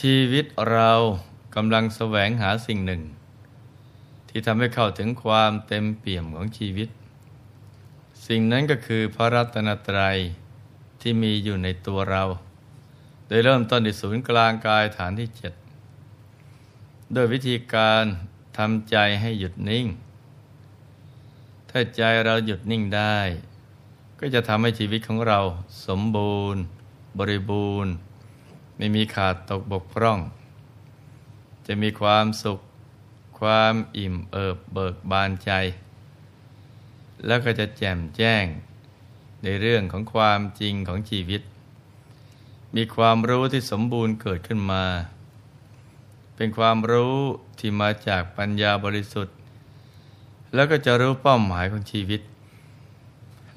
ชีวิตเรากำลังแสวงหาสิ่งหนึ่ง ที่ทำให้เข้าถึงความเต็มเปี่ยมของชีวิต สิ่งนั้นก็คือพระรัตนตรัยที่มีอยู่ในตัวเรา โดยเริ่มต้นที่ศูนย์กลางกายฐานที่เจ็ดโดยวิธีการทำใจให้หยุดนิ่ง ถ้าใจเราหยุดนิ่งได้ ก็จะทำให้ชีวิตของเราสมบูรณ์ บริบูรณ์ ไม่มีขาดตกบกพร่อง จะมีความสุข ความอิ่มเอิบเบิกบานใจ แล้วก็จะแจ่มแจ้งในเรื่องของความจริงของชีวิต มีความรู้ที่สมบูรณ์เกิดขึ้นมา เป็นความรู้ที่มาจากปัญญาบริสุทธิ์ แล้วก็จะรู้เป้าหมายของชีวิต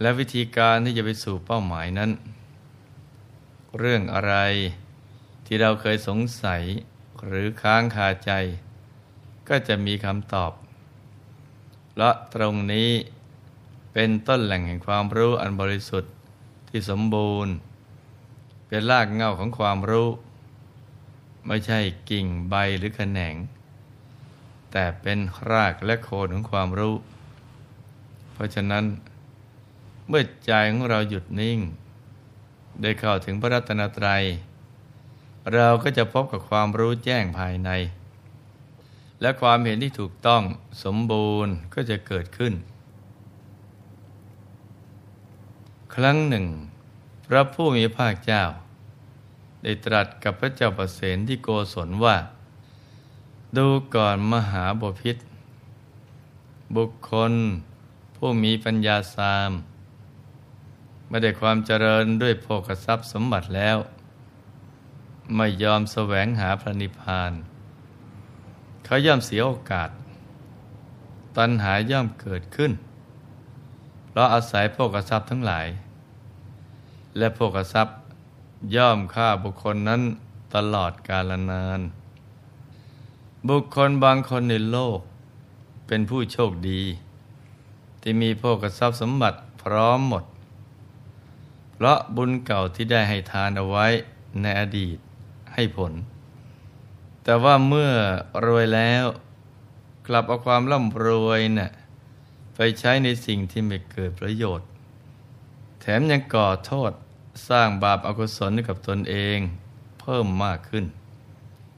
และวิธีการที่จะไปสู่เป้าหมายนั้น เรื่องอะไร ที่เราเคยสงสัยหรือค้างคาใจ ก็จะมีคำตอบ และตรงนี้เป็นต้นแหล่งแห่งความรู้อันบริสุทธิ์ที่สมบูรณ์ เป็นรากเง้าของความรู้ ไม่ใช่กิ่งใบหรือแขนง แต่เป็นรากและโคนของความรู้ เพราะฉะนั้น เมื่อใจของเราหยุดนิ่ง ได้เข้าถึงพระรัตนตรัย เราก็จะพบกับความรู้แจ้งภายใน และความเห็นที่ถูกต้องสมบูรณ์ก็จะเกิดขึ้น ครั้งหนึ่ง พระผู้มีภาคเจ้า ได้ตรัสกับพระเจ้าประเสนที่โกศลว่า ดูก่อนมหาบพิษบุคคลผู้มีปัญญาสามไม่ได้ความเจริญด้วยโภคทรัพย์สมบัติแล้ว ไม่ยอมแสวงหาพระนิพพาน เขาย่อมเสียโอกาส ตัณหาย่อมเกิดขึ้น เพราะอาศัยโภคทรัพย์ทั้งหลาย และพวกทรัพย์ย่อมฆ่าบุคคลนั้นตลอดกาลนาน บุคคลบางคนในโลก เป็นผู้โชคดี ที่มีพวกทรัพย์สมบัติพร้อมหมด เพราะบุญเก่าที่ได้ให้ทานเอาไว้ในอดีต ให้ผล แต่ว่าเมื่อรวยแล้ว กลับเอาความร่ำรวยนะ่ะไปใช้ในสิ่งที่ไม่เกิดประโยชน์ แถมยังก่อโทษสร้างบาปอากุศลให้กับตนเองเพิ่มมากขึ้น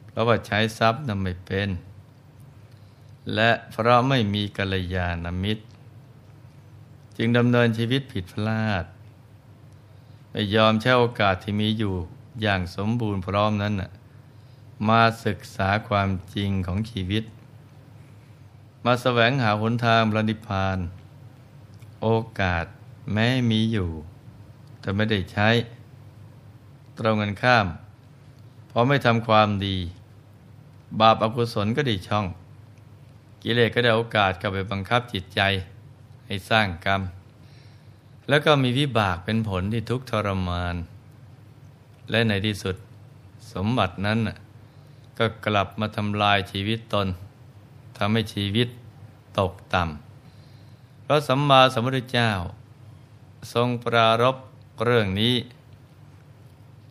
เพราะว่าใช้ทรัพย์นั้นไม่เป็น และเพราะไม่มีกัลยาณมิตร จึงดำเนินชีวิตผิดพลาด ไม่ยอมใช้โอกาสที่มีอยู่ อย่างสมบูรณ์พร้อมนั้นมาศึกษาความจริงของชีวิต มาแสวงหาหนทางพระนิพพาน โอกาสแม้มีอยู่ แต่ไม่ได้ใช้ ตรงกันข้ามพอไม่ทำความดี บาปอกุศลก็ดีช่อง กิเลสก็ได้โอกาสกลับไปบังคับจิตใจ ให้สร้างกรรม แล้วก็มีวิบากเป็นผลที่ทุกข์ทรมาน และในที่สุดสมบัตินั้นก็กลับมาทำลายชีวิตตนทำให้ชีวิตตกต่ำเพราะสัมมาสัมพุทธเจ้า ทรงปรารบเรื่องนี้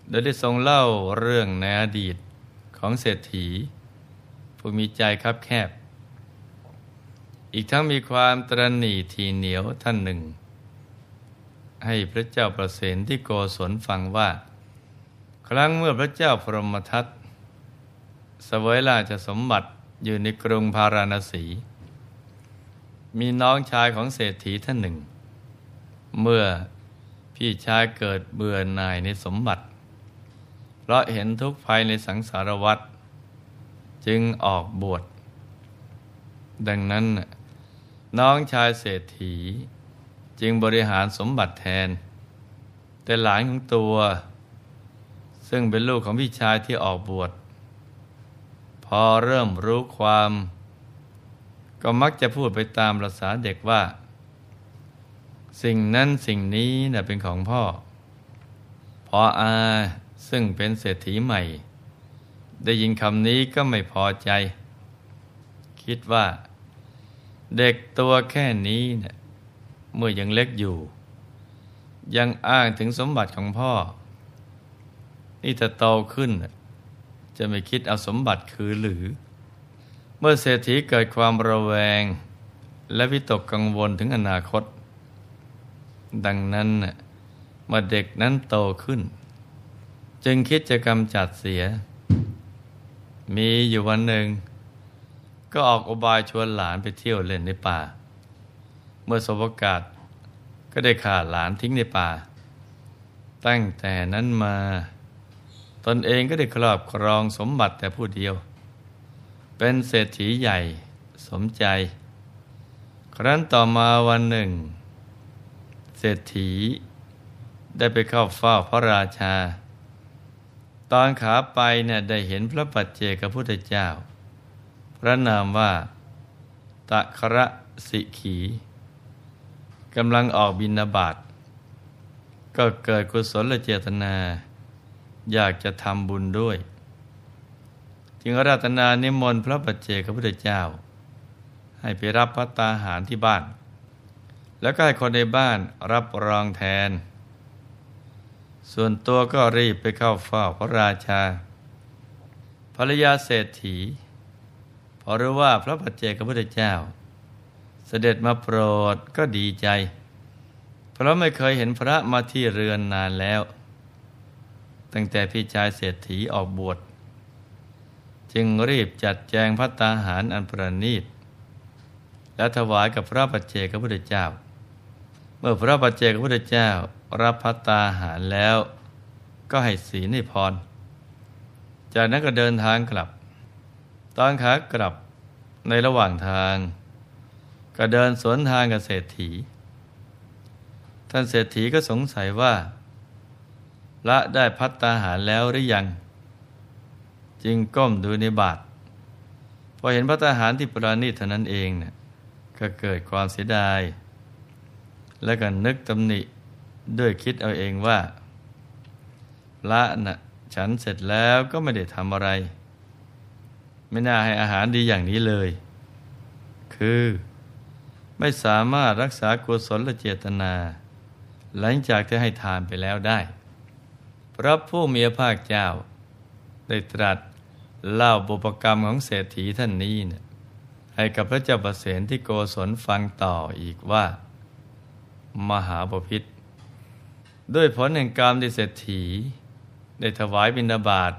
โดยได้ทรงเล่าเรื่องในอดีตของเศรษฐี ผู้มีใจคับแคบ อีกทั้งมีความตรณีทีเหนียวท่านหนึ่ง ให้พระเจ้าประเสนที่โกศลฟังว่า ครั้งเมื่อพระเจ้าพรหมทัตสวยราชสมบัติอยู่ในกรุงพาราณสี มีน้องชายของเศรษฐีท่านหนึ่ง เมื่อพี่ชายเกิดเบื่อหน่ายในสมบัติ เพราะเห็นทุกภัยในสังสารวัฏจึงออกบวช ดังนั้นน้องชายเศรษฐีจึงบริหารสมบัติแทน แต่หลานของตัว ซึ่งเป็นลูกของพี่ชายที่ออกบวช พอเริ่มรู้ความ ก็มักจะพูดไปตามภาษาเด็กว่า สิ่งนั้นสิ่งนี้นะ่ะเป็นของพ่อ พออาซึ่งเป็นเศรษฐีใหม่ ได้ยินคำนี้ก็ไม่พอใจ คิดว่า เด็กตัวแค่นี้เนะ่ยเมื่อยังเล็กอยู่ ยังอ้างถึงสมบัติของพ่อ นี่ถ้าโตขึ้น จะไม่คิดเอาสมบัติคือหรือ เมื่อเศรษฐีเกิดความระแวง และวิตกกังวลถึงอนาคต ดังนั้นเมื่อเด็กนั้นโตขึ้น จึงคิดจะกำจัดเสีย มีอยู่วันหนึ่ง ก็ออกอบายชวนหลานไปเที่ยวเล่นในป่า เมื่อสบโอกาสก็ได้ขาหลานทิ้งในป่า ตั้งแต่นั้นมา ตนเองก็ได้ครอบครองสมบัติแต่ผู้เดียว เป็นเศรษฐีใหญ่สมใจ ครั้นต่อมาวันหนึ่ง เศรษฐี ได้ไปเข้าเฝ้าพระราชา ตอนขาไปเนี่ยได้เห็นพระปัจเจกพุทธเจ้า พระนามว่า ตะคระสิขีกำลังออกบินาบาตก็เกิดกุศลเจตนา อยากจะทำบุญด้วย จึงรัตนานิมนต์พระปัจเจกพระพุทธเจ้า ให้ไปรับพระตาหารที่บ้าน แล้วก็ให้คนในบ้านรับรองแทน ส่วนตัวก็รีบไปเข้าเฝ้าพระราชา ภรรยาเศรษฐีพอรู้ว่าพระปัจเจกพุทธเจ้า เสด็จมาโปรดก็ดีใจ เพราะไม่เคยเห็นพระมาที่เรือนนานแล้ว ตั้งแต่พี่ชายเศรษฐีออกบวชจึงรีบจัดแจงพัตตาหารอันประณีต และถวายกับพระปัจเจกพุทธเจ้า เมื่อพระปัจเจกพุทธเจ้ารับพัตตาหารแล้ว ก็ให้ศีลให้พร จากนั้นก็เดินทางกลับ ตอนขากลับในระหว่างทาง ก็เดินสวนทางกับเศรษฐี ท่านเศรษฐีก็สงสัยว่า ละได้พัตตาหารแล้วหรือยัง จึงก้มดูในบาทพอเห็นพัตตาหารที่ประณีตเท่านั้นเองเนี่ยก็เกิดความเสียดาย และก็นึกตำหนิด้วยคิดเอาเองว่าละนะ่ะฉันเสร็จแล้วก็ไม่ได้ทำอะไร ไม่น่าให้อาหารดีอย่างนี้เลย คือไม่สามารถรักษากุศลเจตนา หลังจากที่ให้ทานไปแล้วได้ พระผู้มีพระภาคเจ้า ได้ตรัสเล่าบุพกรรมของเศรษฐีท่านนี้นให้กับพระเจ้าประเสนที่โกศลฟังต่ออีกว่า มหาบพิษด้วยผลแห่งกรรมที่เศรษฐี ได้ถวายบิณฑบาต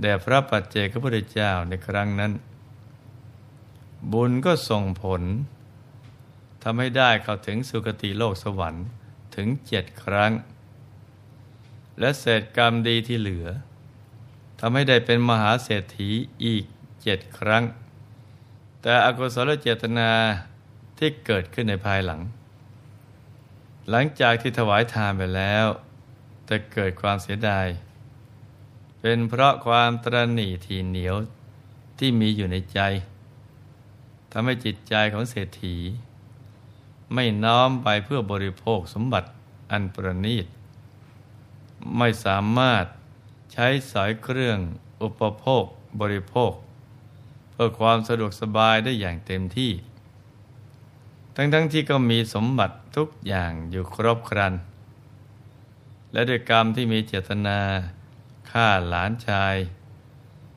แด่พระปัจเจกพุทธเจ้าในครั้งนั้น บุญก็ส่งผลทำให้ได้เข้าถึงสุคติโลกสวรรค์ถึงเจ็ดครั้ง และเศษกรรมดีที่เหลือทำให้ได้เป็นมหาเศรษฐีอีกเจ็ดครั้ง แต่อกุศลเจตนาที่เกิดขึ้นในภายหลัง หลังจากที่ถวายทานไปแล้ว แต่เกิดความเสียดาย เป็นเพราะความตรณีทีเหนียวที่มีอยู่ในใจทำให้จิตใจของเศรษฐี ไม่น้อมไปเพื่อบริโภคสมบัติอันประณีต ไม่สามารถใช้สายเครื่องอุปโภคบริโภค เพื่อความสะดวกสบายได้อย่างเต็มที่ ทั้งๆทที่ก็มีสมบัติทุกอย่างอยู่ครบครัน และด้วยกรรมที่มีเจตนาฆ่าหลานชาย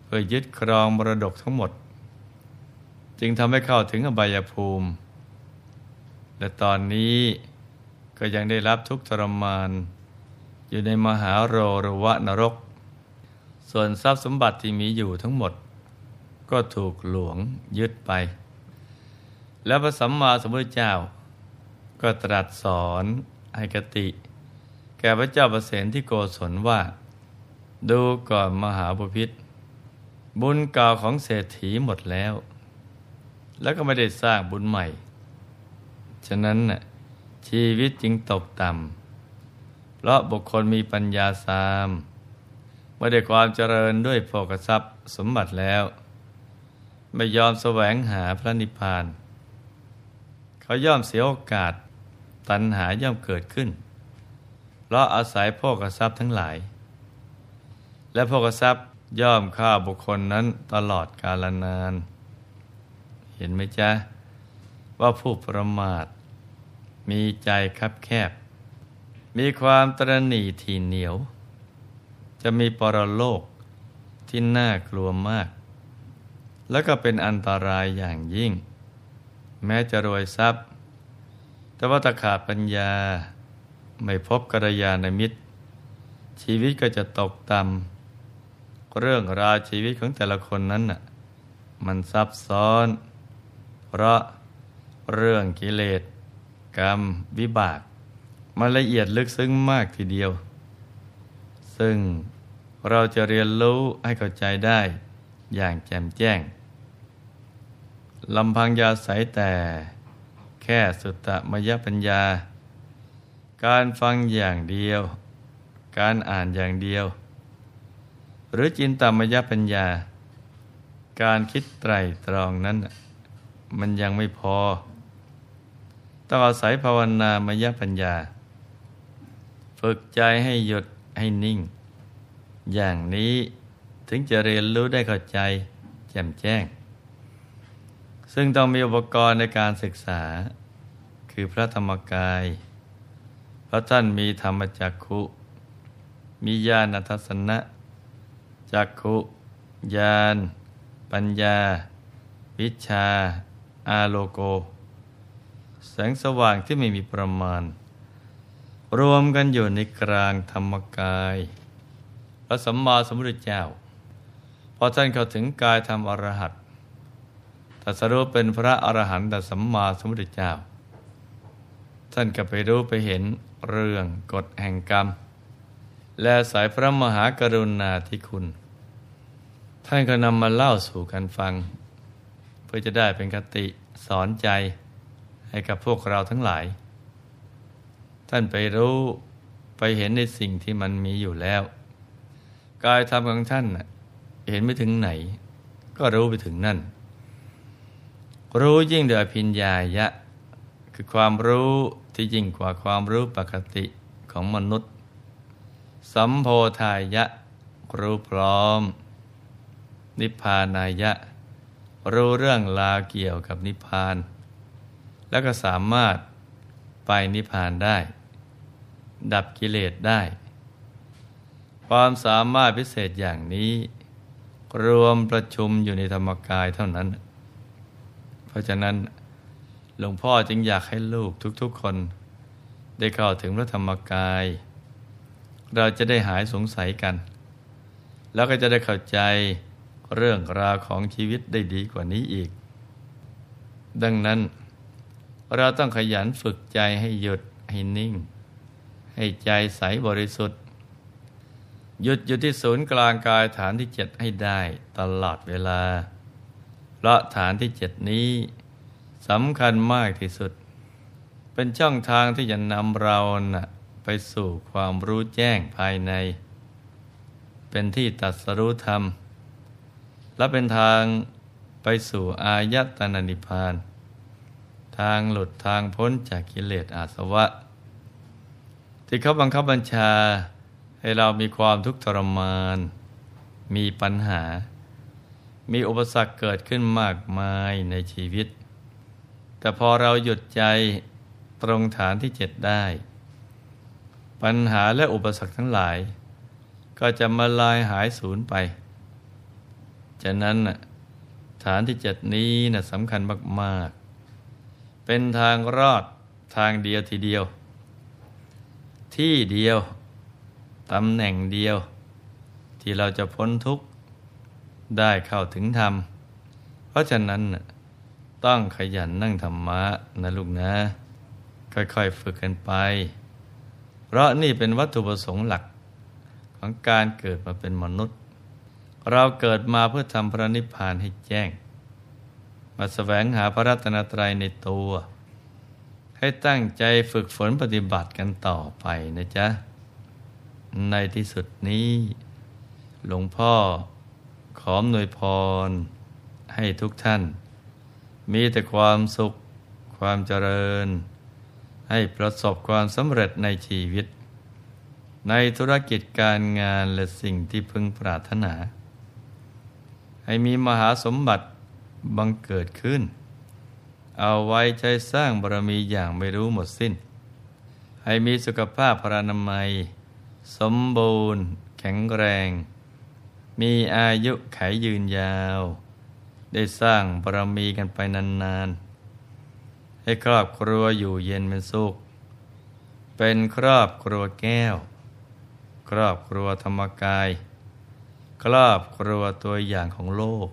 เพื่อยึดครองมรดกทั้งหมด จึงทำให้เข้าถึงอบายภูมิ และตอนนี้ก็ยังได้รับทุกทรมาน อยู่ในมหาโรรวะนรก ส่วนทรัพย์สมบัติที่มีอยู่ทั้งหมด ก็ถูกหลวงยึดไป และพระสัมมาสัมพุทธเจ้า ก็ตรัสสอนให้กติ แก่พระเจ้าประเสนที่โกศลว่า ดูก่อนมหาบุพิษบุญเก่าของเศรษฐีหมดแล้ว แล้วก็ไม่ได้สร้างบุญใหม่ ฉะนั้นน่ะชีวิตจึงตกต่ำ เพราะบุคคลมีปัญญาสามเมื่อได้ความเจริญด้วยโภกทรัพย์สมบัติแล้ว ไม่ยอมแสวงหาพระนิพพาน เขาย่อมเสียโอกาสตัณหาย่อมเกิดขึ้น เพราะอาศัยโภกทรัพย์ทั้งหลาย และโภกทรัพย์ย่อมฆ่าบุคคลนั้นตลอดกาลนาน เห็นไหมจ๊ะ ว่าผู้ประมาท มีใจคับแคบ มีความตรณีที่เหนียว จะมีปรโลกที่น่ากลัวมาก แล้วก็เป็นอันตรายอย่างยิ่ง แม้จะรวยทรัพย์ แต่ว่าถ้าขาดปัญญาไม่พบกัลยาณมิตร ชีวิตก็จะตกต่ำเรื่องราวชีวิตของแต่ละคนนั้นน่ะมันซับซ้อน เพราะเรื่องกิเลส กรรม วิบาก มันละเอียดลึกซึ้งมากทีเดียว ซึ่งเราจะเรียนรู้ให้เข้าใจได้อย่างแจ่มแจ้งลำพังยาใสแต่แค่สุตตมยปัญญา การฟังอย่างเดียว การอ่านอย่างเดียว หรือจินตามยปัญญา การคิดไตรตรองนั้น มันยังไม่พอต้องอาศัยภาวนามยปัญญา ฝึกใจให้หยุดให้นิ่ง อย่างนี้ถึงจะเรียนรู้ได้เข้าใจแจ่มแจ้ง ซึ่งต้องมีอุปกรณ์ในการศึกษา คือพระธรรมกาย เพราะท่านมีธรรมจักขุ มีญาณทัศนะจักขุญาณปัญญา วิชา อาโลโก แสงสว่างที่ไม่มีประมาณ รวมกันอยู่ในกลางธรรมกาย พระสัมมาสัมพุทธเจ้า พอท่านเข้าถึงกายธรรมอรหัตตัสรู้เป็นพระอรหันตสัมมาสัมพุทธเจ้า ท่านก็ไปรู้ไปเห็นเรื่องกฎแห่งกรรม และสายพระมหากรุณาธิคุณ ท่านก็นำมาเล่าสู่กันฟัง เพื่อจะได้เป็นคติสอนใจให้กับพวกเราทั้งหลาย ท่านไปรู้ไปเห็นในสิ่งที่มันมีอยู่แล้ว กายธรรมของท่านเห็นไม่ถึงไหน ก็รู้ไปถึงนั่น รู้ยิ่งโดยพิญญายะ คือความรู้ที่ยิ่งกว่าความรู้ปกติของมนุษย์ สัมโพธายะ รู้พร้อม นิพพานายะ รู้เรื่องราเกี่ยวกับนิพพาน แล้วก็สามารถไปนิพพานได้ ดับกิเลสได้ ความสามารถพิเศษอย่างนี้ รวมประชุมอยู่ในธรรมกายเท่านั้น เพราะฉะนั้นหลวงพ่อจึงอยากให้ลูกทุกๆคน ได้เข้าถึงพระธรรมกาย เราจะได้หายสงสัยกัน แล้วก็จะได้เข้าใจเรื่องราวของชีวิตได้ดีกว่านี้อีก ดังนั้นเราต้องขยันฝึกใจให้หยุดให้นิ่ง ให้ใจใสบริสุทธิ์ หยุดอยู่ที่ศูนย์กลางกายฐานที่เจ็ดให้ได้ตลอดเวลา เพราะฐานที่เจ็ดนี้สำคัญมากที่สุด เป็นช่องทางที่จะนำเรานะไปสู่ความรู้แจ้งภายใน เป็นที่ตัดสรู้ธรรม และเป็นทางไปสู่อายตนะนิพพาน ทางหลุดทางพ้นจากกิเลสอาสวะ ที่เขาบังคับบัญชา ให้เรามีความทุกข์ทรมาน มีปัญหา มีอุปสรรคเกิดขึ้นมากมายในชีวิต แต่พอเราหยุดใจตรงฐานที่เจ็ดได้ ปัญหาและอุปสรรคทั้งหลาย ก็จะมาลายหายสูญไปฉะนั้นฐานที่เจ็ดนี้นะสำคัญมาก ๆ เป็นทางรอดทางเดียวทีเดียว ที่เดียวตำแหน่งเดียว ที่เราจะพ้นทุกข์ได้เข้าถึงธรรม เพราะฉะนั้นต้องขยันนั่งธรรมะนะลูกนะ ค่อยๆฝึกกันไป เพราะนี่เป็นวัตถุประสงค์หลักของการเกิดมาเป็นมนุษย์ เราเกิดมาเพื่อทำพระนิพพานให้แจ้ง มาสแสวงหาพระรัตนตรัยในตัว ให้ตั้งใจฝึกฝนปฏิบัติกันต่อไปนะจ๊ะ ในที่สุดนี้ หลวงพ่อขอมหน่วยพร ให้ทุกท่าน มีแต่ความสุขความเจริญ ให้ประสบความสำเร็จในชีวิต ในธุรกิจการงานและสิ่งที่พึงปรารถนา ให้มีมหาสมบัติบังเกิดขึ้น เอาไว้ใช้สร้างบารมีอย่างไม่รู้หมดสิ้น ให้มีสุขภาพพรานามัย สมบูรณ์ แข็งแรง มีอายุไขยืนยาว ได้สร้างบารมีกันไปนานๆ ให้ครอบครัวอยู่เย็นเป็นสุข เป็นครอบครัวแก้ว ครอบครัวธรรมกาย ครอบครัวตัวอย่างของโลก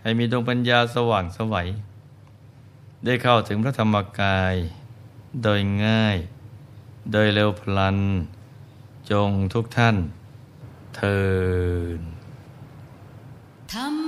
ให้มีดวงปัญญาสว่างสวัย ได้เข้าถึงพระธรรมกาย โดยง่าย โดยเร็วพลัน จงทุกท่านเทินธรรม